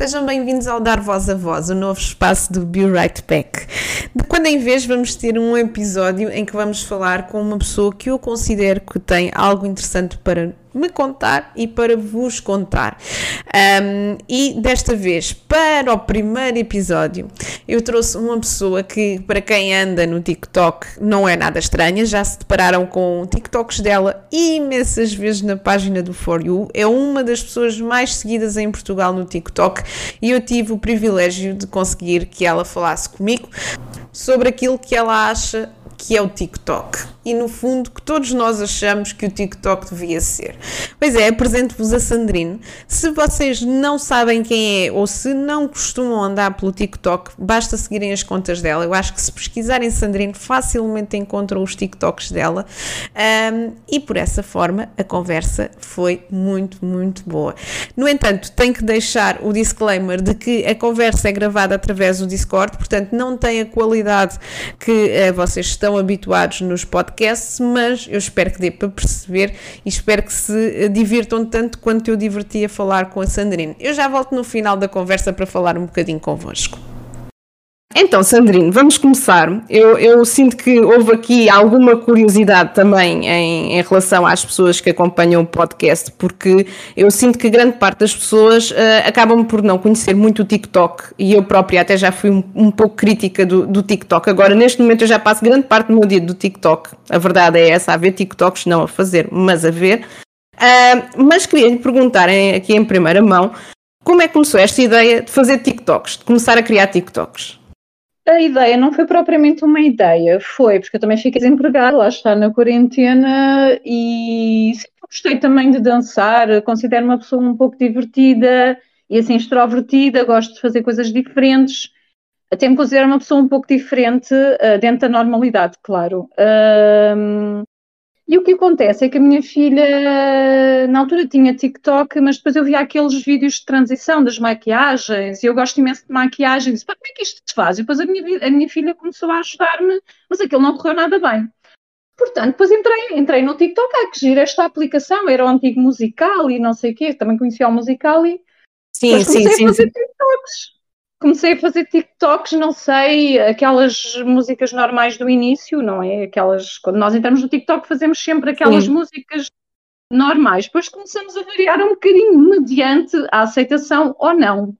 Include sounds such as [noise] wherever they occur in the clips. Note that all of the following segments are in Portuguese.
Sejam bem-vindos ao Dar Voz a Voz, o novo espaço do Be Right Back. De quando em vez vamos ter um episódio em que vamos falar com uma pessoa que eu considero que tem algo interessante para me contar e para vos contar. Um, e desta vez, para o primeiro episódio, eu trouxe uma pessoa que, para quem anda no TikTok, não é nada estranha, já se depararam com TikToks dela imensas vezes na página do For You. É uma das pessoas mais seguidas em Portugal no TikTok e eu tive o privilégio de conseguir que ela falasse comigo sobre aquilo que ela acha que é o TikTok e no fundo que todos nós achamos que o TikTok devia ser. Pois é, apresento-vos a Sandrine. Se vocês não sabem quem é ou se não costumam andar pelo TikTok, basta seguirem as contas dela. Eu acho que se pesquisarem Sandrine, facilmente encontram os TikToks dela. Um, e por essa forma a conversa foi muito, muito boa. No entanto, tenho que deixar o disclaimer de que a conversa é gravada através do Discord, portanto não tem a qualidade que uh, vocês estão habituados nos podcasts podcast, mas eu espero que dê para perceber e espero que se divirtam tanto quanto eu diverti a falar com a Sandrine. Eu já volto no final da conversa para falar um bocadinho convosco. Então, Sandrine, vamos começar. Eu, eu, sinto que houve aqui alguma curiosidade também em, em, relação às pessoas que acompanham o podcast, porque eu sinto que grande parte das pessoas uh, acabam por não conhecer muito o TikTok e eu própria até já fui um, um pouco crítica do, do, TikTok. Agora, neste momento, eu já passo grande parte do meu dia do TikTok. A verdade é essa, a ver TikToks, não a fazer, mas a ver. Uh, mas queria lhe perguntar aqui em primeira mão como é que começou esta ideia de fazer TikToks, de começar a criar TikToks? A ideia não foi propriamente uma ideia, foi porque eu também fiquei desempregada, lá está na quarentena e sempre gostei também de dançar, considero uma pessoa um pouco divertida e assim extrovertida, gosto de fazer coisas diferentes, até me considero uma pessoa um pouco diferente uh, dentro da normalidade, claro. E o que acontece é que a minha filha, na altura tinha TikTok, mas depois eu via aqueles vídeos de transição das maquiagens, e eu gosto imenso de maquiagem, e disse, como é que isto se faz? E depois a minha, a minha filha começou a ajudar-me, mas aquilo não correu nada bem. Portanto, depois entrei, entrei no TikTok, ah, que gira esta aplicação, era o antigo musical e não sei o quê, também conhecia o musical e sim, sim, sim, a fazer sim. TikToks comecei a fazer TikToks, não sei, aquelas músicas normais do início, não é? Aquelas, quando nós entramos no TikTok, fazemos sempre aquelas Sim. músicas normais. Depois começamos a variar um bocadinho mediante a aceitação ou não.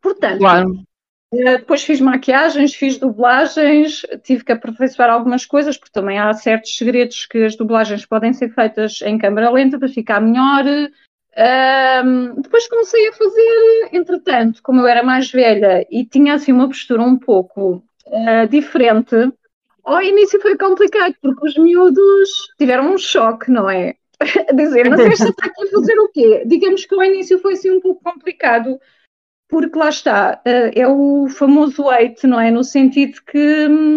Portanto, claro. Eh, depois fiz maquiagens, fiz dublagens, tive que aperfeiçoar algumas coisas, porque também há certos segredos que as dublagens podem ser feitas em câmera lenta para ficar melhor. Um, depois comecei a fazer, entretanto, como eu era mais velha e tinha assim uma postura um pouco uh, diferente, ao início foi complicado, porque os miúdos tiveram um choque, não é? a [laughs] dizer, mas esta está aqui a fazer o quê? Digamos que ao início foi assim um pouco complicado, porque lá está, uh, é o famoso hate, não é? No sentido que, hum,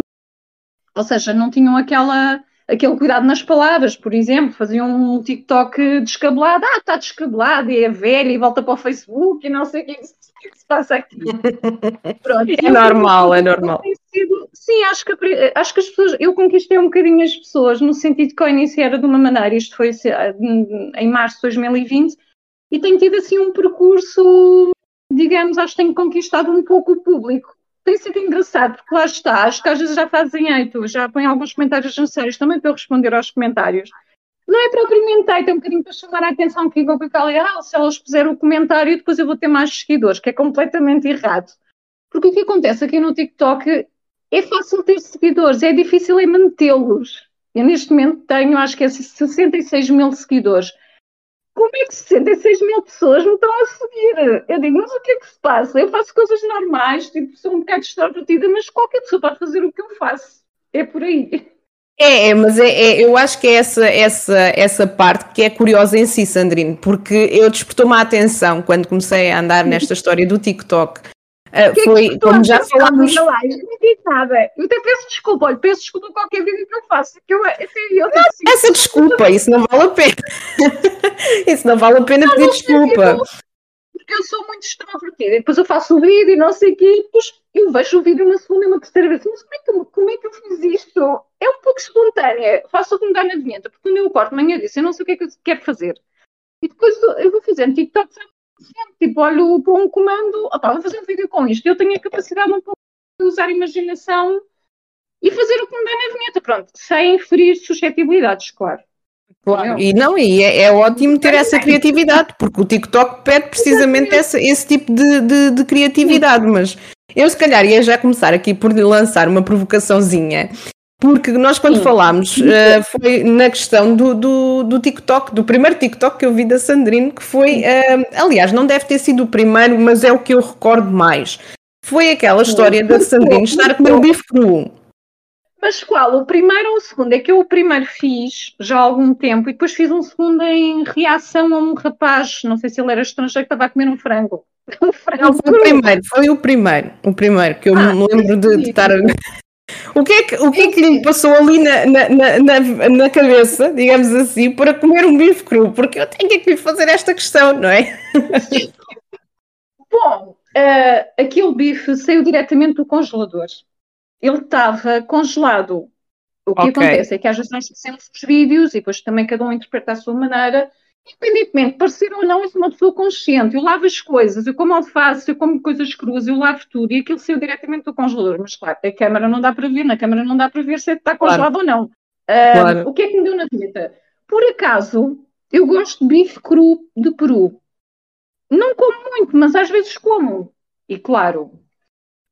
ou seja, não tinham aquela aquele cuidado nas palavras, por exemplo, faziam um TikTok descabelado, ah, está descabelado, e é velho e volta para o Facebook e não sei o que, é que se passa aqui. [laughs] Pronto, é normal, é normal. Sido, sim, acho que, acho que as pessoas, eu conquistei um bocadinho as pessoas, no sentido que ao início era de uma maneira, isto foi em março de 2020, e tenho tido assim um percurso, digamos, acho que tenho conquistado um pouco o público tem sido engraçado, porque lá está, acho que às vezes já fazem eito, já põem alguns comentários necessários também para eu responder aos comentários. Não é propriamente eito, é um bocadinho para chamar a atenção que vou ficar ali, ah, se elas puseram o comentário, depois eu vou ter mais seguidores, que é completamente errado. Porque o que acontece aqui no TikTok é fácil ter seguidores, é difícil é mantê-los. Eu neste momento tenho, acho que é 66 mil seguidores como é que 66 mil pessoas me estão a seguir? Eu digo, mas o que é que se passa? Eu faço coisas normais, tipo, sou um bocado extrovertida, mas qualquer pessoa pode fazer o que eu faço. É por aí. É, é mas é, é, eu acho que é essa, essa, essa parte que é curiosa em si, Sandrine, porque eu despertou-me a atenção quando comecei a andar nesta história do TikTok Uh, foi, como já falámos. Nada. Eu até peço desculpa, olha, peço desculpa qualquer vídeo que eu faço. Que eu, assim, eu não, assim, essa desculpa, isso não vale a pena. [laughs] isso não vale a pena pedir desculpa. Porque eu sou muito extrovertida. Depois eu faço o vídeo e não sei o quê, depois eu vejo o vídeo uma segunda e uma terceira vez. Mas como é, que, como é que eu fiz isto? É um pouco espontânea. Faço o que me dá na vinheta, porque quando eu acordo de manhã disse, eu não sei o que é que eu quero fazer. E depois eu vou fazendo TikTok, tipo, olho para um comando, opa, vou fazer um vídeo com isto, eu tenho a capacidade um pouco de usar a imaginação e fazer o que me dá na vinheta, pronto, sem ferir suscetibilidades, claro. Claro, e não, e é, é ótimo ter essa criatividade, porque o TikTok pede precisamente esse, esse tipo de, de, de criatividade, mas eu se calhar ia já começar aqui por lançar uma provocaçãozinha, porque nós quando Sim. falámos uh, [laughs] foi na questão do, do, do, TikTok, do primeiro TikTok que eu vi da Sandrine, que foi, uh, aliás, não deve ter sido o primeiro, mas é o que eu recordo mais. Foi aquela história da Sandrine estar a comer um bife cru. Mas qual? O primeiro ou o segundo? É que eu o primeiro fiz já há algum tempo e depois fiz um segundo em reação a um rapaz, não sei se ele era estrangeiro, que estava a comer um frango. [laughs] Um frango não, foi o primeiro, foi o primeiro, o primeiro, que eu ah, me lembro de, de estar. O que, é que, o que é que lhe passou ali na, na, na, na, cabeça, digamos assim, para comer um bife cru? Porque eu tenho que lhe fazer esta questão, não é? Bom, uh, aquele bife saiu diretamente do congelador ele estava congelado. O que okay. acontece é que às vezes nós fazemos os vídeos e depois também cada um interpreta à sua maneira, independentemente de parecer ou não, eu sou uma pessoa consciente, eu lavo as coisas, eu como alface, eu como coisas cruas, eu lavo tudo e aquilo saiu diretamente do congelador. Mas claro, a câmera não dá para ver, na câmera não dá para ver se está congelado claro. ou não. Uh, claro. O que é que me deu na dieta? Por acaso, eu gosto de bife cru de peru. Não como muito, mas às vezes como. E claro,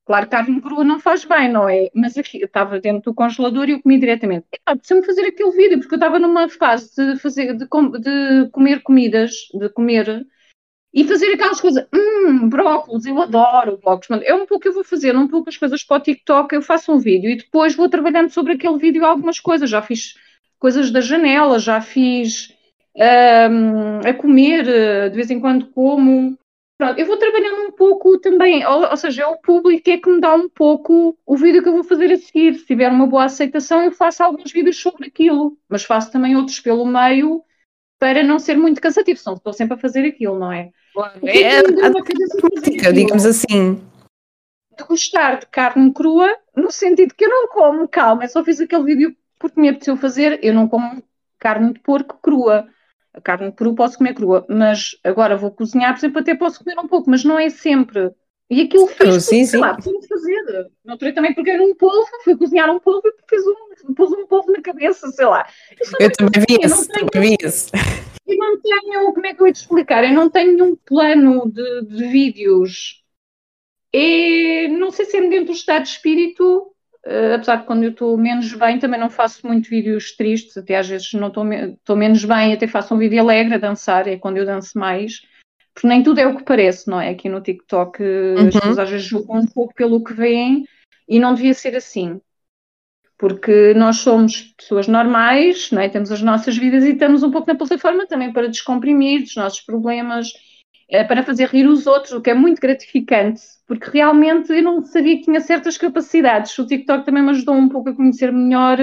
Claro, carne crua não faz bem, não é? Mas aqui, eu estava dentro do congelador e eu comi diretamente. Ah, me fazer aquele vídeo, porque eu estava numa fase de, fazer, de, com, de comer comidas, de comer e fazer aquelas coisas. Hum, brócolis, eu adoro brócolis. É um pouco que eu vou fazer, um pouco as coisas para o TikTok. Eu faço um vídeo e depois vou trabalhando sobre aquele vídeo algumas coisas. Já fiz coisas da janela, já fiz um, a comer, de vez em quando como. Pronto, eu vou trabalhando um pouco também, ou, ou, seja, é o público é que me dá um pouco o vídeo que eu vou fazer a seguir. Se tiver uma boa aceitação, eu faço alguns vídeos sobre aquilo, mas faço também outros pelo meio para não ser muito cansativo, senão estou sempre a fazer aquilo, não é? Claro, é, é a, a digamos assim. De gostar de carne crua, no sentido que eu não como, calma, eu só fiz aquele vídeo porque me apeteceu fazer, eu não como carne de porco crua a carne crua posso comer crua, mas agora vou cozinhar, por exemplo, até posso comer um pouco, mas não é sempre. E aquilo fez, sim, sim. lá, de fazer. Não também porque era um polvo, fui cozinhar um polvo e fiz um, pus um polvo na cabeça, sei lá. Eu também vi isso, também vi isso. E não tenho, como é que eu ia te explicar? Eu não tenho nenhum plano de, de vídeos. E não sei se é dentro do estado de espírito Uh, apesar de quando eu estou menos bem, também não faço muito vídeos tristes, até às vezes não estou me menos bem, até faço um vídeo alegre a dançar, é quando eu danço mais, porque nem tudo é o que parece, não é? Aqui no TikTok uhum. as pessoas às vezes julgam um pouco pelo que veem e não devia ser assim. Porque nós somos pessoas normais, não é? temos as nossas vidas e estamos um pouco na plataforma também para descomprimir os nossos problemas, para fazer rir os outros, o que é muito gratificante, porque realmente eu não sabia que tinha certas capacidades. O TikTok também me ajudou um pouco a conhecer melhor,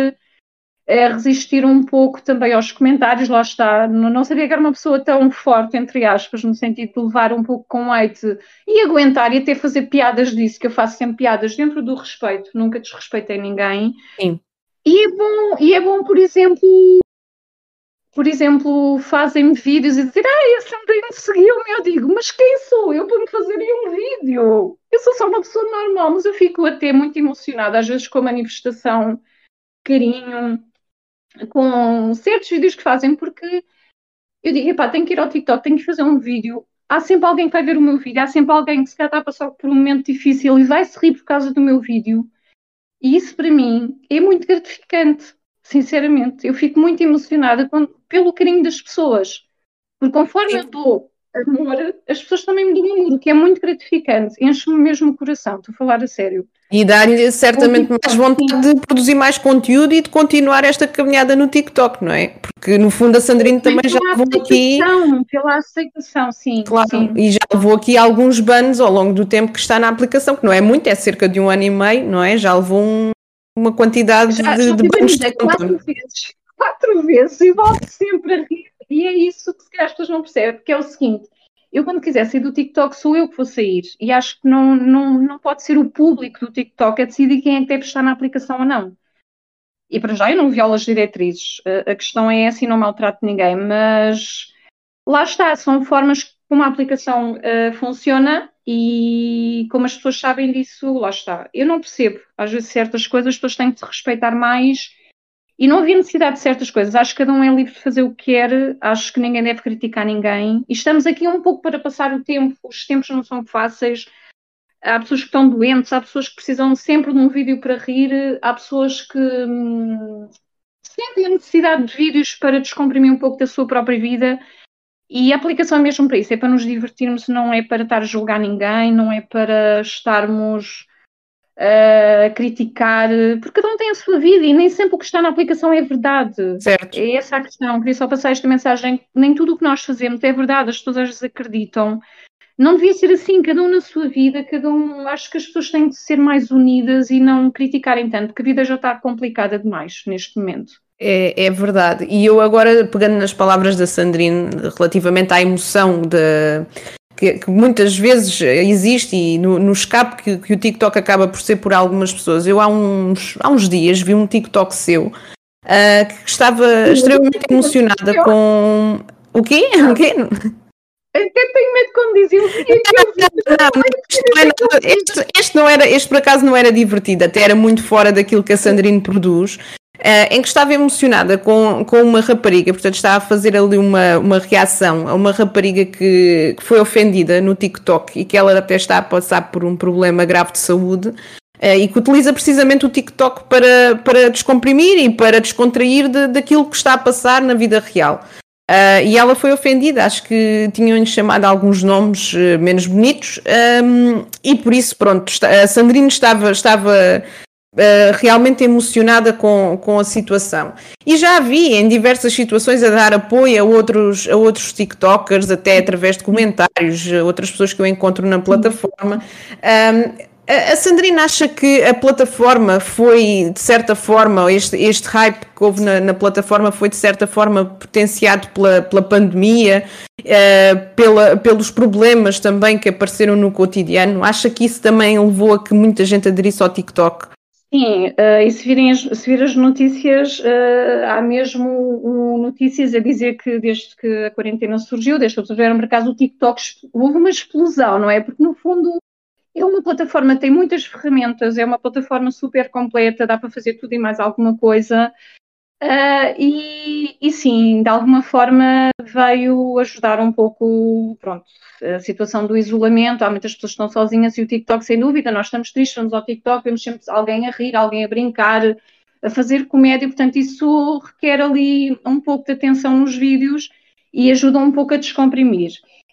a resistir um pouco também aos comentários, lá está. Não sabia que era uma pessoa tão forte, entre aspas, no sentido de levar um pouco com hate e aguentar e até fazer piadas disso, que eu faço sempre piadas dentro do respeito, nunca desrespeitei ninguém. Sim. E é bom, e é bom, por exemplo, por exemplo, fazem-me vídeos e dizem, ah, esse Sandrine seguiu-me. Eu digo, mas quem sou eu para me fazer um vídeo? Eu sou só uma pessoa normal, mas eu fico até muito emocionada, às vezes com a manifestação, carinho, com certos vídeos que fazem, porque eu digo, pá, tenho que ir ao TikTok, tenho que fazer um vídeo. Há sempre alguém que vai ver o meu vídeo, há sempre alguém que se calhar está a passar por um momento difícil e vai se rir por causa do meu vídeo. E isso para mim é muito gratificante sinceramente. Eu fico muito emocionada quando, pelo carinho das pessoas. Porque conforme Sim. eu dou amor, as pessoas também me dão amor, o que é muito gratificante. Enche-me mesmo o coração, estou a falar a sério. E dá-lhe certamente mais vontade de produzir mais conteúdo e de continuar esta caminhada no TikTok, não é? Porque no fundo a Sandrine também já levou aqui. Pela aceitação, sim. Claro, sim. e já levou aqui alguns bans ao longo do tempo que está na aplicação, que não é muito, é cerca de um ano e meio, não é? Já levou um, uma quantidade já, de, já de bans de quatro vezes, quatro vezes e volto sempre a rir. E é isso que se calhar as pessoas não percebem, porque é o seguinte. Eu, quando quiser sair do TikTok, sou eu que vou sair. E acho que não, não, não pode ser o público do TikTok a decidir quem é que deve estar na aplicação ou não. E para já eu não violo as diretrizes. A questão é essa e não maltrato ninguém. Mas lá está, são formas como a aplicação uh, funciona e como as pessoas sabem disso, lá está. Eu não percebo, às vezes, certas coisas, as pessoas têm que se respeitar mais e não havia necessidade de certas coisas. Acho que cada um é livre de fazer o que quer, acho que ninguém deve criticar ninguém. E estamos aqui um pouco para passar o tempo, os tempos não são fáceis. Há pessoas que estão doentes, há pessoas que precisam sempre de um vídeo para rir, há pessoas que hum, sentem a necessidade de vídeos para descomprimir um pouco da sua própria vida e a aplicação é mesmo para isso, é para nos divertirmos, não é para estar a julgar ninguém, não é para estarmos a criticar, porque cada um tem a sua vida e nem sempre o que está na aplicação é verdade. Certo. É essa a questão. Queria só passar esta mensagem: nem tudo o que nós fazemos é verdade, as pessoas acreditam. Não devia ser assim, cada um na sua vida, cada um. Acho que as pessoas têm de ser mais unidas e não criticarem tanto, porque a vida já está complicada demais neste momento. É, é, verdade. E eu agora, pegando nas palavras da Sandrine, relativamente à emoção de, que, que muitas vezes existe e no, no escape que, que, o TikTok acaba por ser por algumas pessoas. Eu há uns, há uns dias vi um TikTok seu uh, que estava extremamente emocionada com. O quê? O quê? Até tenho medo quando diziam não, este, este, não era, este por acaso não era divertido, até era muito fora daquilo que a Sandrine produz. Uh, em que estava emocionada com, com uma rapariga, portanto estava a fazer ali uma, uma reação a uma rapariga que, que foi ofendida no TikTok e que ela até está a passar por um problema grave de saúde uh, e que utiliza precisamente o TikTok para, para descomprimir e para descontrair de, daquilo que está a passar na vida real. Uh, e ela foi ofendida, acho que tinham-lhe chamado alguns nomes menos bonitos, um, e por isso, pronto, a Sandrine estava, estava Uh, realmente emocionada com, com a situação. E já vi em diversas situações a dar apoio a outros, a outros TikTokers, até através de comentários, outras pessoas que eu encontro na plataforma. Um, a Sandrina acha que a plataforma foi, de certa forma, este, este hype que houve na, na plataforma foi, de certa forma, potenciado pela, pela pandemia, uh, pela, pelos problemas também que apareceram no cotidiano? Acha que isso também levou a que muita gente aderisse ao TikTok? Sim, uh, e se virem se vir as notícias, uh, há mesmo um, notícias a dizer que desde que a quarentena surgiu, desde que tiveram mercado, o TikTok houve uma explosão, não é? Porque no fundo é uma plataforma, tem muitas ferramentas, é uma plataforma super completa, dá para fazer tudo e mais alguma coisa. Uh, e, e, sim, de alguma forma veio ajudar um pouco, pronto, a situação do isolamento. Há muitas pessoas que estão sozinhas e o TikTok, sem dúvida, nós estamos tristes, vamos ao TikTok, vemos sempre alguém a rir, alguém a brincar, a fazer comédia, portanto, isso requer ali um pouco de atenção nos vídeos e ajuda um pouco a descomprimir.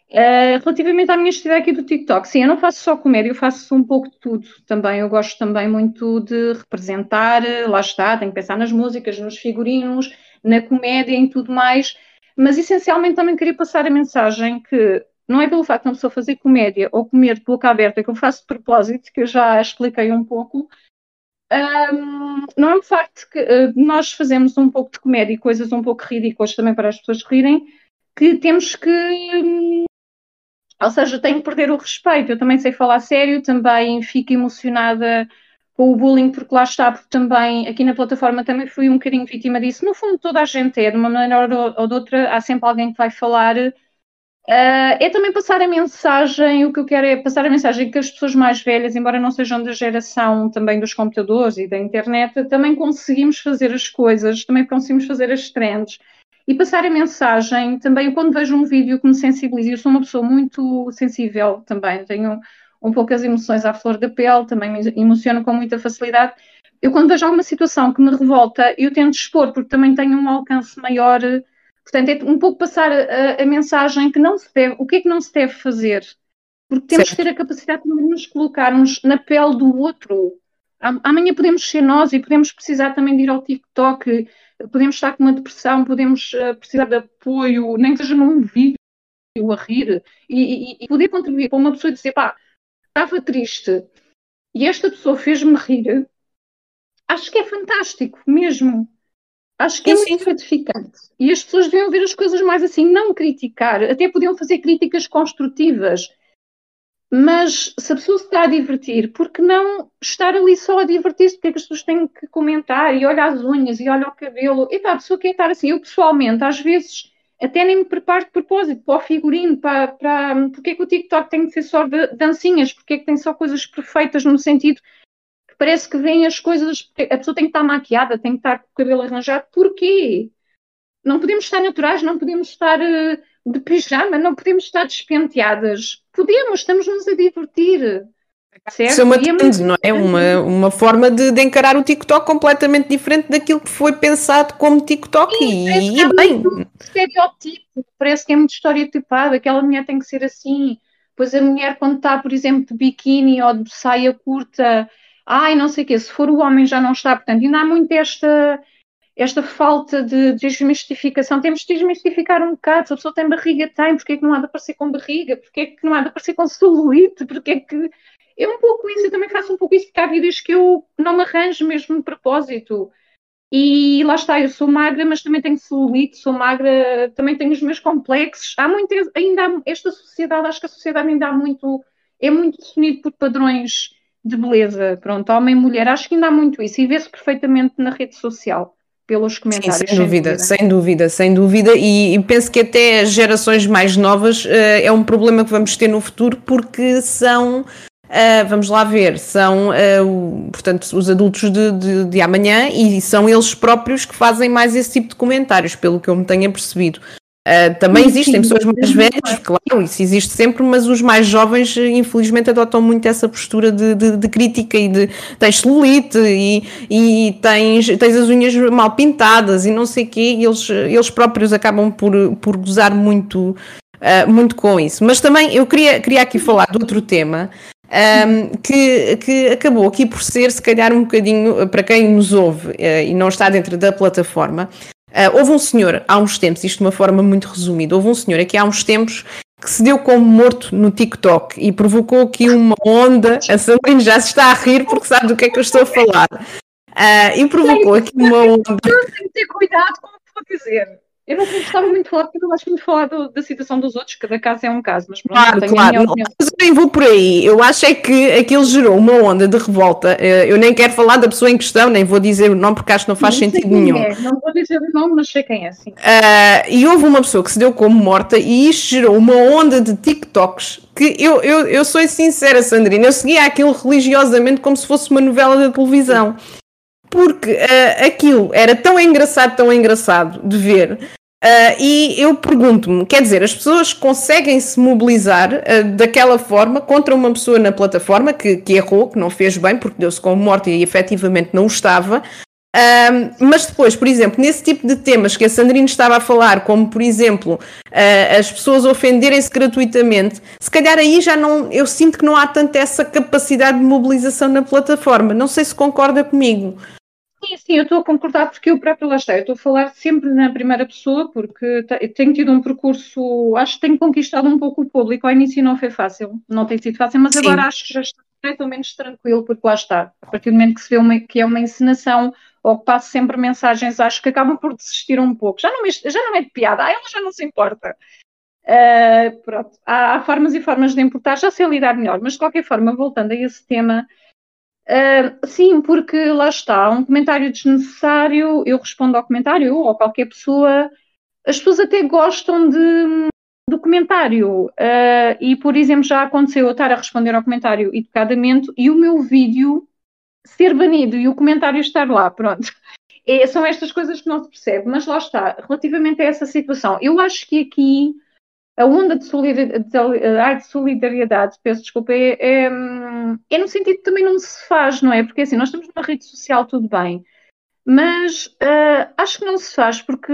Uh, relativamente à minha história aqui do TikTok, sim, eu não faço só comédia, eu faço um pouco de tudo também. Eu gosto também muito de representar, lá está, tenho que pensar nas músicas, nos figurinos, na comédia, em tudo mais, mas essencialmente também queria passar a mensagem que não é pelo facto de uma pessoa fazer comédia ou comer de boca aberta, que eu faço de propósito, que eu já expliquei um pouco, um, não é um facto que uh, nós fazemos um pouco de comédia e coisas um pouco ridículas também para as pessoas rirem, que temos que um, ou seja, tenho que perder o respeito. Eu também sei falar sério, também fico emocionada com o bullying, porque lá está, porque também aqui na plataforma também fui um bocadinho vítima disso. No fundo, toda a gente é, de uma maneira ou de outra, há sempre alguém que vai falar. Uh, é também passar a mensagem, o que eu quero é passar a mensagem que as pessoas mais velhas, embora não sejam da geração também dos computadores e da internet, também conseguimos fazer as coisas, também conseguimos fazer as trends e passar a mensagem também, quando vejo um vídeo que me sensibiliza, eu sou uma pessoa muito sensível também, tenho um pouco as emoções à flor da pele, também me emociono com muita facilidade. Eu, quando vejo alguma situação que me revolta, eu tento expor, porque também tenho um alcance maior. Portanto, é um pouco passar a, a mensagem que não se deve, o que é que não se deve fazer. Porque temos certo. que ter a capacidade de nos colocarmos na pele do outro. Amanhã podemos ser nós e podemos precisar também de ir ao TikTok podemos estar com uma depressão, podemos uh, precisar de apoio, nem que seja num vídeo a rir, e, e, e poder contribuir para uma pessoa dizer, pá, estava triste e esta pessoa fez-me rir, acho que é fantástico, mesmo. Acho que é muito gratificante. E as pessoas deviam ver as coisas mais assim, não criticar, até podiam fazer críticas construtivas. Mas se a pessoa se está a divertir, por que não estar ali só a divertir-se? Porque é que as pessoas têm que comentar e olhar as unhas e olhar o cabelo? E pá, a pessoa quer estar assim. Eu pessoalmente, às vezes, até nem me preparo de propósito para o figurino, para, para porque é que o TikTok tem de ser só de dancinhas, porque é que tem só coisas perfeitas no sentido que parece que vêm as coisas, a pessoa tem que estar maquiada, tem que estar com o cabelo arranjado, porquê? Não podemos estar naturais, não podemos estar uh, de pijama, não podemos estar despenteadas. Podemos, estamos-nos a divertir. Certo? Isso é uma trend, não é? Uma, uma forma de, de, encarar o TikTok completamente diferente daquilo que foi pensado como TikTok Sim, e, e bem. Estereotipo, parece que é muito estereotipado, aquela mulher tem que ser assim. Pois a mulher, quando está, por exemplo, de biquíni ou de saia curta, ai, não sei o quê, se for o homem já não está, portanto, ainda há muito esta, esta falta de desmistificação. Temos de desmistificar um bocado. Se a pessoa tem barriga, tem. Porquê é que não há de aparecer com barriga? Porquê é que não há de aparecer com celulite? Porquê é que é um pouco isso, eu também faço um pouco isso, porque há vídeos que eu não me arranjo mesmo de propósito. E lá está, eu sou magra, mas também tenho celulite, sou magra, também tenho os meus complexos. Há muito, ainda há, esta sociedade, acho que a sociedade ainda há muito, é muito definida por padrões de beleza, pronto, homem e mulher, acho que ainda há muito isso, e vê-se perfeitamente na rede social pelos comentários. Sim, sem, dúvida, sem dúvida, sem dúvida, e, e, penso que até as gerações mais novas uh, é um problema que vamos ter no futuro porque são Uh, vamos lá ver, são uh, portanto, os adultos de, de, de, amanhã e são eles próprios que fazem mais esse tipo de comentários, pelo que eu me tenha percebido. Uh, também existem pessoas mais velhas, claro, isso existe sempre, mas os mais jovens, infelizmente, adotam muito essa postura de, de, de crítica e de tens celulite e, e tens, tens as unhas mal pintadas e não sei o quê, e eles, eles próprios acabam por, por gozar muito, muito com isso. Mas também eu queria, queria aqui falar de outro tema um, que, que, acabou aqui por ser, se calhar, um bocadinho, para quem nos ouve uh, e não está dentro da plataforma, uh, houve um senhor há uns tempos, isto de uma forma muito resumida, houve um senhor aqui há uns tempos que se deu como morto no TikTok e provocou aqui uma onda, a Sabrina já se está a rir porque sabe do que é que eu estou a falar, uh, e provocou aqui uma onda... Tem que ter cuidado com o que vou dizer. Eu não gostava muito falar, porque eu não gosto muito de falar do, da situação dos outros, cada caso é um caso, mas pronto, claro, claro. Não, mas eu nem vou por aí. Eu acho é que aquilo gerou uma onda de revolta. Eh, eu nem quero falar da pessoa em questão, nem vou dizer o nome porque acho que não faz não sentido nenhum. É. Não vou dizer o nome, mas sei quem é, sim. Uh, e houve uma pessoa que se deu como morta e isto gerou uma onda de TikToks que eu, eu, eu sou sincera, Sandrina, eu seguia aquilo religiosamente como se fosse uma novela da televisão porque uh, aquilo era tão engraçado, tão engraçado de ver, Uh, e eu pergunto-me, quer dizer, as pessoas conseguem se mobilizar uh, daquela forma contra uma pessoa na plataforma que, que errou, que não fez bem, porque deu-se como morte e efetivamente não o estava. Uh, mas depois, por exemplo, nesse tipo de temas que a Sandrine estava a falar, como por exemplo as pessoas ofenderem-se gratuitamente, se calhar aí já não, eu sinto que não há tanta essa capacidade de mobilização na plataforma. Não sei se concorda comigo. Sim, eu estou a concordar porque eu próprio lá está, eu estou a falar sempre na primeira pessoa porque tenho tido um percurso, acho que tenho conquistado um pouco o público, ao início não foi fácil, não tem sido fácil, mas sim. agora acho que já está mais ou menos tranquilo porque lá está, a partir do momento que se vê uma, que é uma encenação ou que passo sempre mensagens, acho que acabam por desistir um pouco, já não, me, já não é de piada, ah, ela já não se importa. Uh, pronto, há, há formas e formas de importar, já sei lidar melhor, mas de qualquer forma, voltando a esse tema, Uh, sim, porque lá está, um comentário desnecessário, eu respondo ao comentário, ou qualquer pessoa, as pessoas até gostam de, do comentário. Uh, e, por exemplo, já aconteceu eu estar a responder ao comentário educadamente e o meu vídeo ser banido e o comentário estar lá, pronto. É, são estas coisas que não se percebe, mas lá está, relativamente a essa situação, eu acho que aqui a onda de solidariedade, de solidariedade peço desculpa, é, é, é, no sentido que também não se faz, não é? Porque assim, nós estamos numa rede social, tudo bem, mas uh, acho que não se faz porque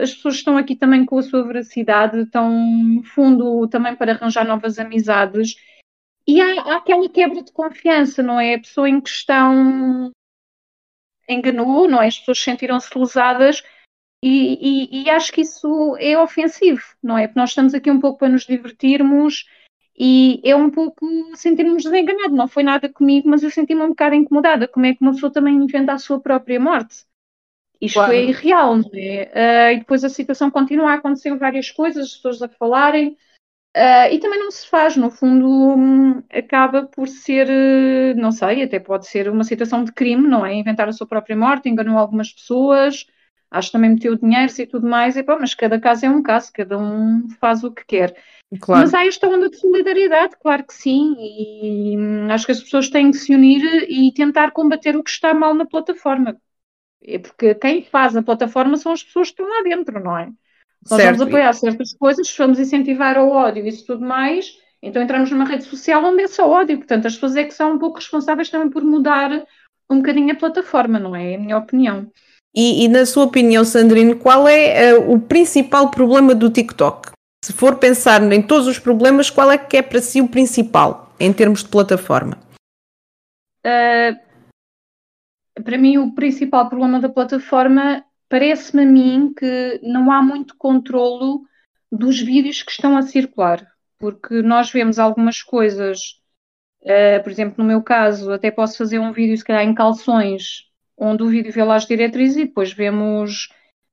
as pessoas estão aqui também com a sua veracidade, estão no fundo também para arranjar novas amizades e há, há aquela quebra de confiança, não é? A pessoa em questão enganou, não é? As pessoas sentiram-se lesadas e, e, e, acho que isso é ofensivo, não é? Porque nós estamos aqui um pouco para nos divertirmos e é um pouco sentirmos desenganados. Não foi nada comigo, mas eu senti-me um bocado incomodada. Como é que uma pessoa também inventa a sua própria morte? Isto claro. é irreal, não é? Uh, e depois a situação continua a acontecer várias coisas, as pessoas a falarem, uh, e também não se faz, no fundo, um, acaba por ser, uh, não sei, até pode ser uma situação de crime, não é? Inventar a sua própria morte, enganou algumas pessoas, acho que também meteu dinheiro e tudo mais, e pá, mas cada caso é um caso, cada um faz o que quer. Claro. Mas há esta onda de solidariedade, claro que sim, e hum, acho que as pessoas têm que se unir e tentar combater o que está mal na plataforma. É porque quem faz a plataforma são as pessoas que estão lá dentro, não é? Nós certo. vamos apoiar certas coisas, vamos incentivar o ódio e isso tudo mais, então entramos numa rede social onde é só ódio. Portanto, as pessoas é que são um pouco responsáveis também por mudar um bocadinho a plataforma, não é? É a minha opinião. E, e na sua opinião, Sandrine, qual é uh, o principal problema do TikTok? Se for pensar em todos os problemas, qual é que é para si o principal em termos de plataforma? Uh, para mim, o principal problema da plataforma parece-me a mim que não há muito controlo dos vídeos que estão a circular, porque nós vemos algumas coisas, uh, por exemplo, no meu caso, até posso fazer um vídeo, se calhar, em calções, onde o vídeo vê lá as diretrizes e depois vemos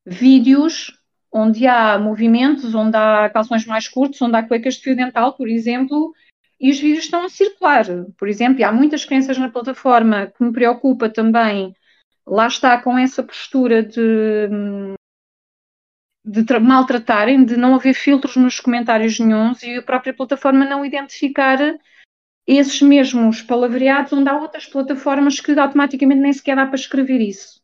vídeos onde há movimentos, onde há calções mais curtos, onde há cuecas de fio dental, por exemplo, e os vídeos estão a circular. Por exemplo, e há muitas crianças na plataforma que me preocupa também, lá está com essa postura de, de maltratarem, de não haver filtros nos comentários nenhums e a própria plataforma não identificar esses mesmos palavreados onde há outras plataformas que automaticamente nem sequer dá para escrever isso.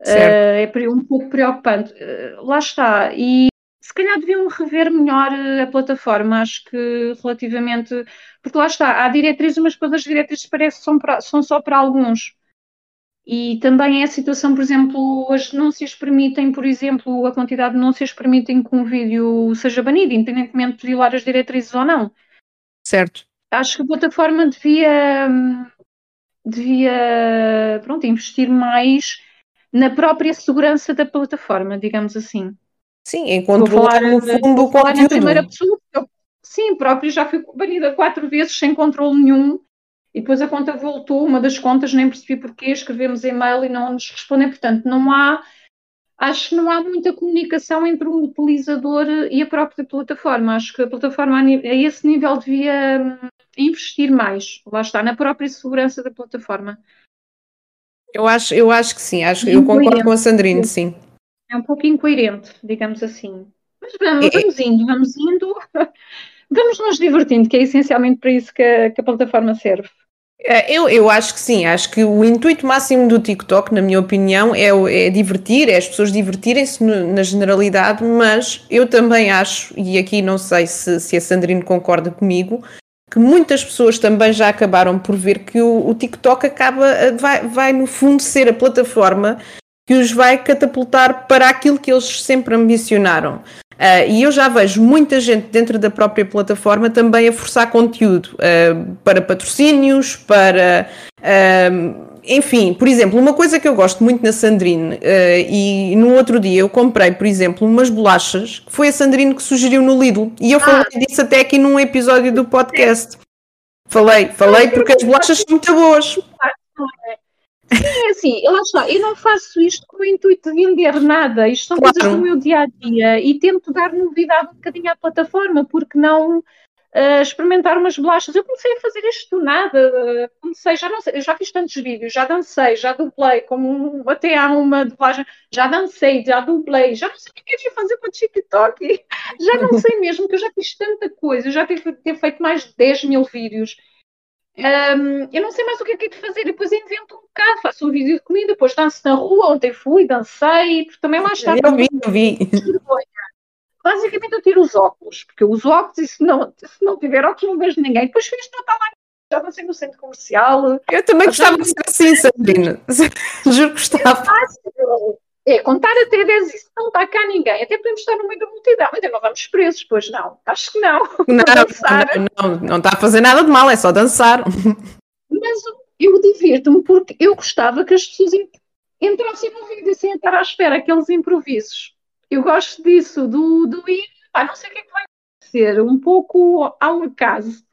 Uh, é um pouco preocupante. Uh, lá está. E se calhar deviam rever melhor eh, a plataforma, acho que relativamente. Porque lá está, há diretrizes, mas depois as diretrizes parece que são, para, são só para alguns. E também é a situação, por exemplo, as denúncias permitem, por exemplo, a quantidade de denúncias permitem que um vídeo seja banido, independentemente de violar as diretrizes ou não. Certo. Acho que a plataforma devia, devia pronto, investir mais na própria segurança da plataforma, digamos assim. Sim, enquanto falar no fundo o conteúdo. Na primeira pessoa, eu, sim, próprio já fui banida quatro vezes sem controle nenhum e depois a conta voltou, uma das contas nem percebi porquê, escrevemos e-mail e não nos respondem, portanto não há acho que não há muita comunicação entre o utilizador e a própria plataforma. Acho que a plataforma a, esse nível devia investir mais, lá está, na própria segurança da plataforma. Eu acho, eu acho que sim, acho, eu concordo com a Sandrine, sim. É um pouco incoerente, digamos assim. Mas vamos, vamos indo, vamos indo, [laughs] vamos nos divertindo, que é essencialmente para isso que a, que a plataforma serve. É, eu, eu acho que sim, acho que o intuito máximo do TikTok, na minha opinião, é, é divertir, é as pessoas divertirem-se na generalidade, mas eu também acho, e aqui não sei se, se a Sandrine concorda comigo, que muitas pessoas também já acabaram por ver que o, o TikTok acaba, vai, vai no fundo ser a plataforma que os vai catapultar para aquilo que eles sempre ambicionaram. Uh, e eu já vejo muita gente dentro da própria plataforma também a forçar conteúdo uh, para patrocínios, para. Uh, enfim, por exemplo, uma coisa que eu gosto muito na Sandrine, e no outro dia eu comprei, por exemplo, umas bolachas, que foi a Sandrine que sugeriu no Lidl, e eu falei ah. disso até aqui num episódio do podcast. Falei, falei porque as bolachas são muito boas. É assim, lá está, eu não faço isto com o intuito de vender nada, isto são claro. coisas do meu dia a dia e tento dar novidade um bocadinho à plataforma, porque não uh, experimentar umas bolachas. Eu comecei a fazer isto do nada, comecei, já não sei, eu já fiz tantos vídeos, já dancei, já dublei, como até há uma dublagem, já dancei, já dublei, já não sei o que é que fazer para o TikTok, [laughs] já não sei mesmo, que eu já fiz tanta coisa, eu já tenho, tenho feito mais de 10 mil vídeos. Um, eu não sei mais o que é que é de fazer, depois invento um bocado, faço um vídeo de comida, depois danço na rua, ontem fui, dancei, porque também lá está. Eu vi, eu vi. Basicamente eu tiro os óculos, porque os óculos, e se não, se não tiver óculos não vejo ninguém. Depois fiz toda lá, já dancei no centro comercial. Eu também gostava de ser assim, Sabrina. [laughs] Juro que gostava. É é contar até 10 e se não está cá ninguém, até podemos estar no meio da multidão, ainda não vamos presos, pois não, acho que não. Não, não, [laughs] não, não está a fazer nada de mal, é só dançar. [laughs] Mas eu divirto-me porque eu gostava que as pessoas entrassem no vídeo sem estar à espera, aqueles improvisos. Eu gosto disso, do, do ir, ah, não sei o que é que vai acontecer, um pouco ao acaso.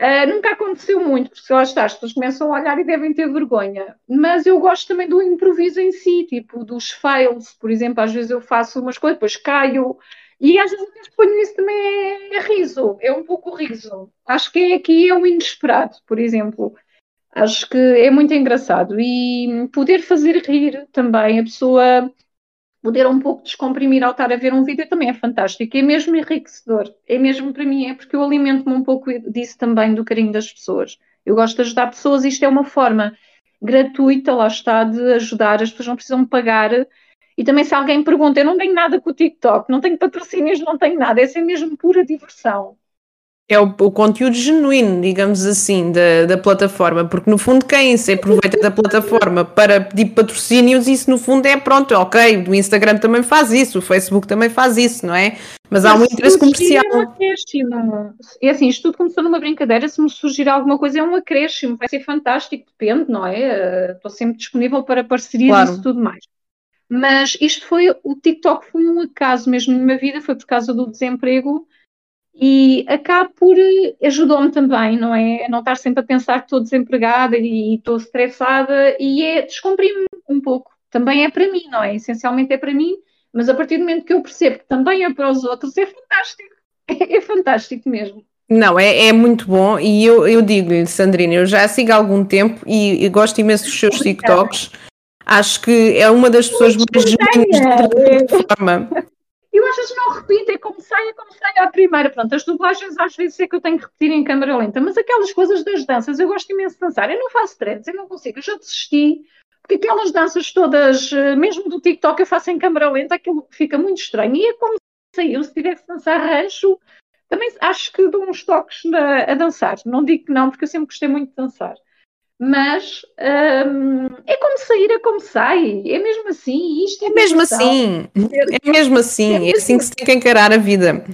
Uh, nunca aconteceu muito, porque lá está, as pessoas começam a olhar e devem ter vergonha. Mas eu gosto também do improviso em si, tipo dos fails, por exemplo, às vezes eu faço umas coisas, depois caio, e às vezes até ponho isso também é, é riso, é um pouco riso. Acho que é aqui é o inesperado, por exemplo. Acho que é muito engraçado. E poder fazer rir também, a pessoa poder um pouco descomprimir ao estar a ver um vídeo também é fantástico, é mesmo enriquecedor, é mesmo para mim, é porque eu alimento-me um pouco disso também, do carinho das pessoas. Eu gosto de ajudar pessoas, isto é uma forma gratuita, lá está, de ajudar, as pessoas não precisam pagar. E também se alguém pergunta, eu não tenho nada com o TikTok, não tenho patrocínios, não tenho nada, essa é mesmo pura diversão é o, o, conteúdo genuíno, digamos assim, da, da plataforma, porque no fundo quem se aproveita da plataforma para pedir patrocínios, isso no fundo é pronto, ok, o Instagram também faz isso, o Facebook também faz isso, não é? Mas há um interesse comercial. É um acréscimo. É assim, isto tudo começou numa brincadeira, se me surgir alguma coisa é um acréscimo, vai ser fantástico, depende, não é? Eh, estou sempre disponível para parcerias claro. e tudo mais. Mas isto foi, o TikTok foi um acaso mesmo na minha vida, foi por causa do desemprego, e acaba por eh, ajudou-me também, não é? Não estar sempre a pensar que estou desempregada e estou estressada e é descomprimir um pouco. Também é para mim, não é? Essencialmente é para mim, mas a partir do momento que eu percebo que também é para os outros, é fantástico. É, [laughs] é fantástico mesmo. Não, é, é muito bom e eu, eu digo-lhe, Sandrina, eu já sigo há algum tempo e, e gosto imenso dos seus TikToks. Acho que é uma das pessoas mais genuínas da plataforma. Eu às vezes não repito, é como sai, é como sai à primeira. Pronto, as dublagens às vezes é que eu tenho que repetir em câmera lenta, mas aquelas coisas das danças, eu gosto imenso de dançar. Eu não faço threads, eu não consigo, eu já desisti. Porque aquelas danças todas, eh, mesmo do TikTok, eu faço em câmera lenta, aquilo fica muito estranho. E é como se eu, se tivesse dançar rancho, também acho que dou uns toques na, a dançar. Não digo que não, porque eu sempre gostei muito de dançar mas hum, é como sair, é como sai, é mesmo assim, isto é, é mesmo assim, é mesmo assim, é assim que se tem que encarar a vida.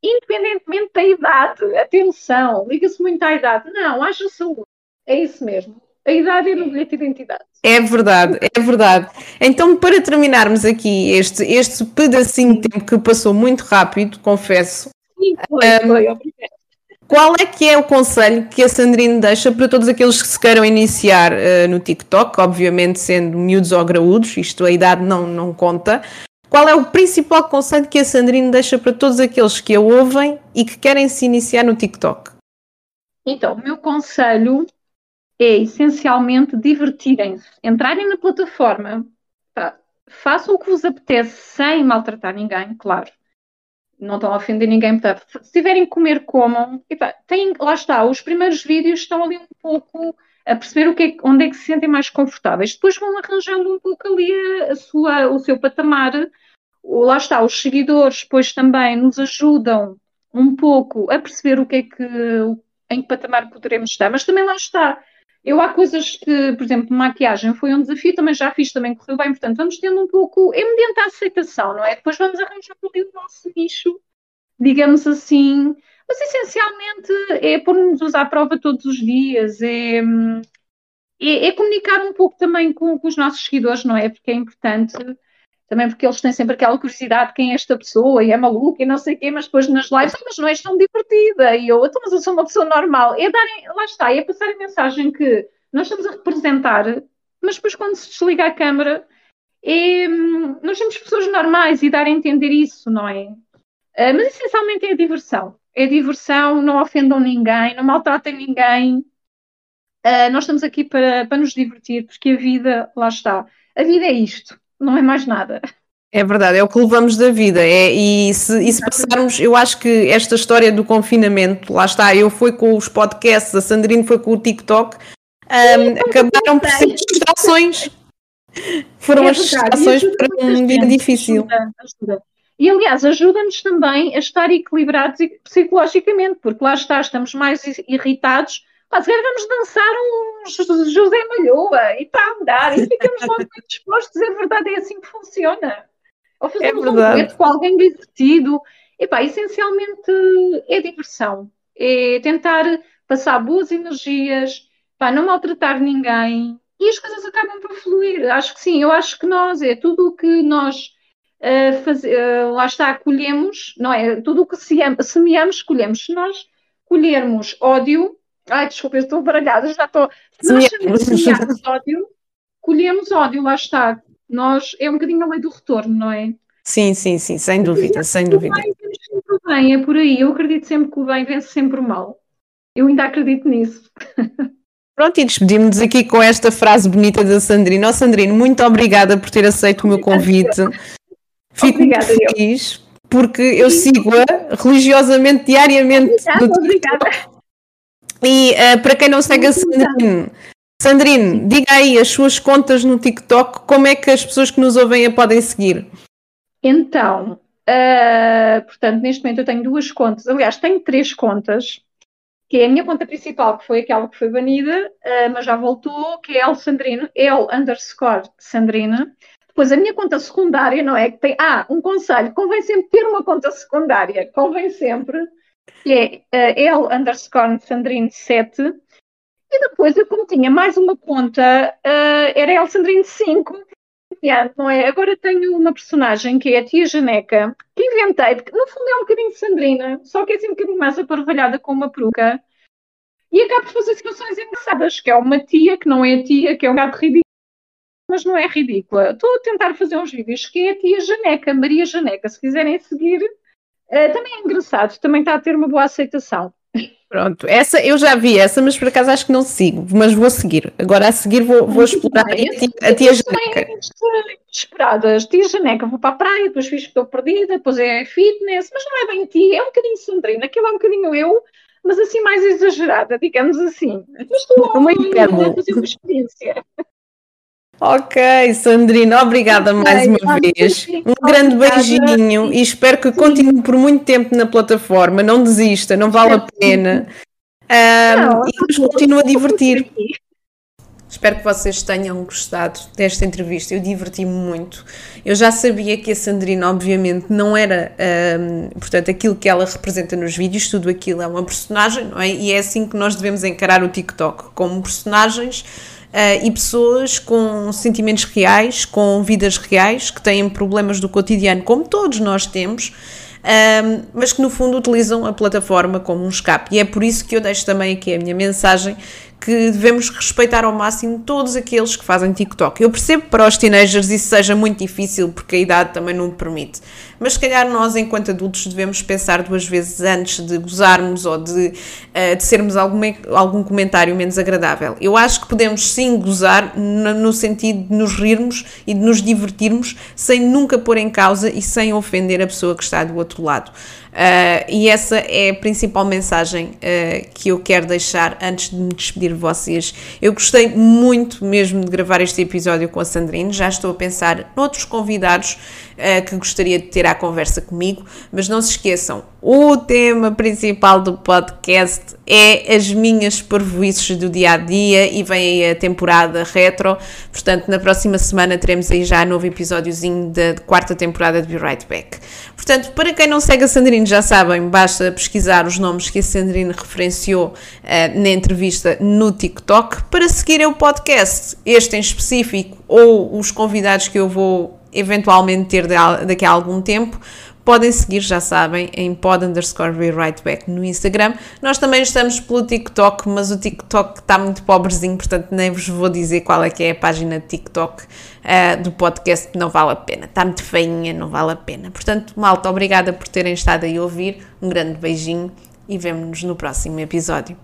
Independentemente da idade, atenção, liga-se muito à idade, não, haja saúde, é isso mesmo. A idade é no bilhete de identidade. É verdade, é verdade. Então, para terminarmos aqui este, este pedacinho de tempo que passou muito rápido, confesso. Sim, foi, um, foi, obrigada. Qual é que é o conselho que a Sandrine deixa para todos aqueles que se queiram iniciar uh, no TikTok, obviamente sendo miúdos ou graúdos, isto a idade não, não conta. Qual é o principal conselho que a Sandrine deixa para todos aqueles que a ouvem e que querem se iniciar no TikTok? Então, o meu conselho é essencialmente divertirem-se, entrarem na plataforma, tá, façam o que vos apetece sem maltratar ninguém, claro não estão a ofender ninguém, portanto, se tiverem que comer, comam. Tem, lá está, os primeiros vídeos estão ali um pouco a perceber o que é, onde é que se sentem mais confortáveis. Depois vão arranjando um pouco ali a, a sua, o seu patamar. Lá está, os seguidores depois também nos ajudam um pouco a perceber o que é que, em que patamar poderemos estar, mas também lá está. Eu há coisas que, por exemplo, maquiagem foi um desafio, também já fiz, também correu bem, portanto vamos tendo um pouco, é mediante a aceitação, não é? Depois vamos arranjar ali o nosso nicho, digamos assim, mas essencialmente é pôr-nos à prova todos os dias, é, é, é comunicar um pouco também com, com, os nossos seguidores, não é? Porque é importante, também porque eles têm sempre aquela curiosidade de quem é esta pessoa e é maluca e não sei o quê, mas depois nas lives, ah, mas não és tão divertida, e eu, então, mas eu sou uma pessoa normal. É darem, lá está, é passar a mensagem que nós estamos a representar, mas depois quando se desliga a câmara, é, nós somos pessoas normais e dar a entender isso, não é? Uh, mas essencialmente é a diversão. É a diversão, não ofendam ninguém, não maltratem ninguém. Uh, nós estamos aqui para, para nos divertir, porque a vida, lá está. A vida é isto, não é mais nada. É verdade, é o que levamos da vida. É, e, se, e se passarmos, eu acho que esta história do confinamento, lá está, eu fui com os podcasts, a Sandrine foi com o TikTok, um, acabaram por ser [laughs] distrações. Foram é as distrações para um dia difícil. Ajuda, ajuda. E, aliás, ajuda-nos também a estar equilibrados psicologicamente, porque lá está, estamos mais irritados. Mas agora vamos dançar um José Malhoa e a andar e ficamos logo [laughs] muito dispostos. É verdade, é assim que funciona. Ou fazemos é um dueto com alguém divertido. Epá, essencialmente é diversão. É tentar passar boas energias, pá, não maltratar ninguém e as coisas acabam por fluir. Acho que sim, eu acho que nós, é tudo o que nós uh, faz, uh, lá está, colhemos, não é? Tudo o que semeamos, colhemos. Se nós colhermos ódio, ai, desculpa, eu estou baralhada, já estou. Nós semearmos ódio, colhemos ódio, lá está. Nós, é um bocadinho a lei do retorno, não é? Sim, sim, sim, sem dúvida, sem dúvida. O bem, é por aí. Eu acredito sempre que o bem vence sempre o mal. Eu ainda acredito nisso. Pronto, e despedimos-nos aqui com esta frase bonita da Sandrina. Oh, Sandrina, muito obrigada por ter aceito o meu convite. Fico obrigada, muito feliz eu. porque eu sigo-a religiosamente, diariamente. Obrigada, obrigada. E uh, para quem não segue a Sandrine, Sandrine, diga aí as suas contas no TikTok, como é que as pessoas que nos ouvem a podem seguir? Então, uh, portanto, neste momento eu tenho duas contas, aliás, tenho três contas que é a minha conta principal, que foi aquela que foi banida, uh, mas já voltou, que é El Sandrino, El underscore Sandrina. Depois a minha conta secundária, não é? Que tem, ah, um conselho, convém sempre ter uma conta secundária, convém sempre, que é uh, El underscore Sandrino 7. E depois eu, como tinha mais uma conta, uh, era El Sandrino 5, não é? Agora tenho uma personagem que é a tia Janeca, que inventei, porque no fundo é um bocadinho Sandrina, só que é assim um bocadinho mais aparvalhada com uma peruca. E acabo por fazer situações engraçadas, que é uma tia que não é tia, que é um gato ridículo, mas não é ridícula. Estou a tentar fazer uns vídeos que é a tia Janeca, Maria Janeca. Se quiserem seguir, uh, também é engraçado, também está a ter uma boa aceitação. Pronto, essa eu já vi essa, mas por acaso acho que não sigo, mas vou seguir. Agora a seguir vou, vou explorar bem, a, tia, a tia Janeca. Esperadas, tia Janeca, vou para a praia, depois fiz que estou perdida, depois é fitness, mas não é bem tia, é um bocadinho Sandrina, aquilo é um bocadinho eu, mas assim mais exagerada, digamos assim. Mas estou a fazer uma experiência. Ok, Sandrina, obrigada okay, mais uma vez. Um grande beijinho e espero que continue por muito tempo na plataforma. Não desista, não vale a pena. Um, não, e nos continue a divertir. Espero que vocês tenham gostado desta entrevista. Eu diverti-me muito. Eu já sabia que a Sandrina, obviamente, não era, um, portanto, aquilo que ela representa nos vídeos, tudo aquilo é uma personagem, não é? E é assim que nós devemos encarar o TikTok, como personagens e pessoas com sentimentos reais, com vidas reais, que têm problemas do cotidiano, como todos nós temos. Um, mas que no fundo utilizam a plataforma como um escape. E é por isso que eu deixo também aqui a minha mensagem que devemos respeitar ao máximo todos aqueles que fazem TikTok. Eu percebo que para os teenagers isso seja muito difícil porque a idade também não permite, mas se calhar nós, enquanto adultos, devemos pensar duas vezes antes de gozarmos ou de, uh, de sermos algum, algum comentário menos agradável. Eu acho que podemos sim gozar no, no sentido de nos rirmos e de nos divertirmos sem nunca pôr em causa e sem ofender a pessoa que está do outro lado. Uh, e essa é a principal mensagem uh, que eu quero deixar antes de me despedir de vocês. Eu gostei muito mesmo de gravar este episódio com a Sandrine, já estou a pensar noutros convidados uh, que gostaria de ter à conversa comigo, mas não se esqueçam, o tema principal do podcast é as minhas parvoices do dia a dia e vem aí a temporada retro. Portanto, na próxima semana teremos aí já um novo episódiozinho da quarta temporada de Be Right Back. Portanto, para quem não segue a Sandrine, já sabem, basta pesquisar os nomes que a Sandrine referenciou uh, na entrevista no TikTok para seguir o podcast, este em específico, ou os convidados que eu vou eventualmente ter daqui a algum tempo Podem seguir, já sabem, em pod underscore back no Instagram. Nós também estamos pelo TikTok, mas o TikTok está muito pobrezinho, portanto nem vos vou dizer qual é que é a página TikTok uh, do podcast, não vale a pena. Está muito feinha, não vale a pena. Portanto, malta, obrigada por terem estado aí a ouvir. Um grande beijinho e vemo-nos no próximo episódio.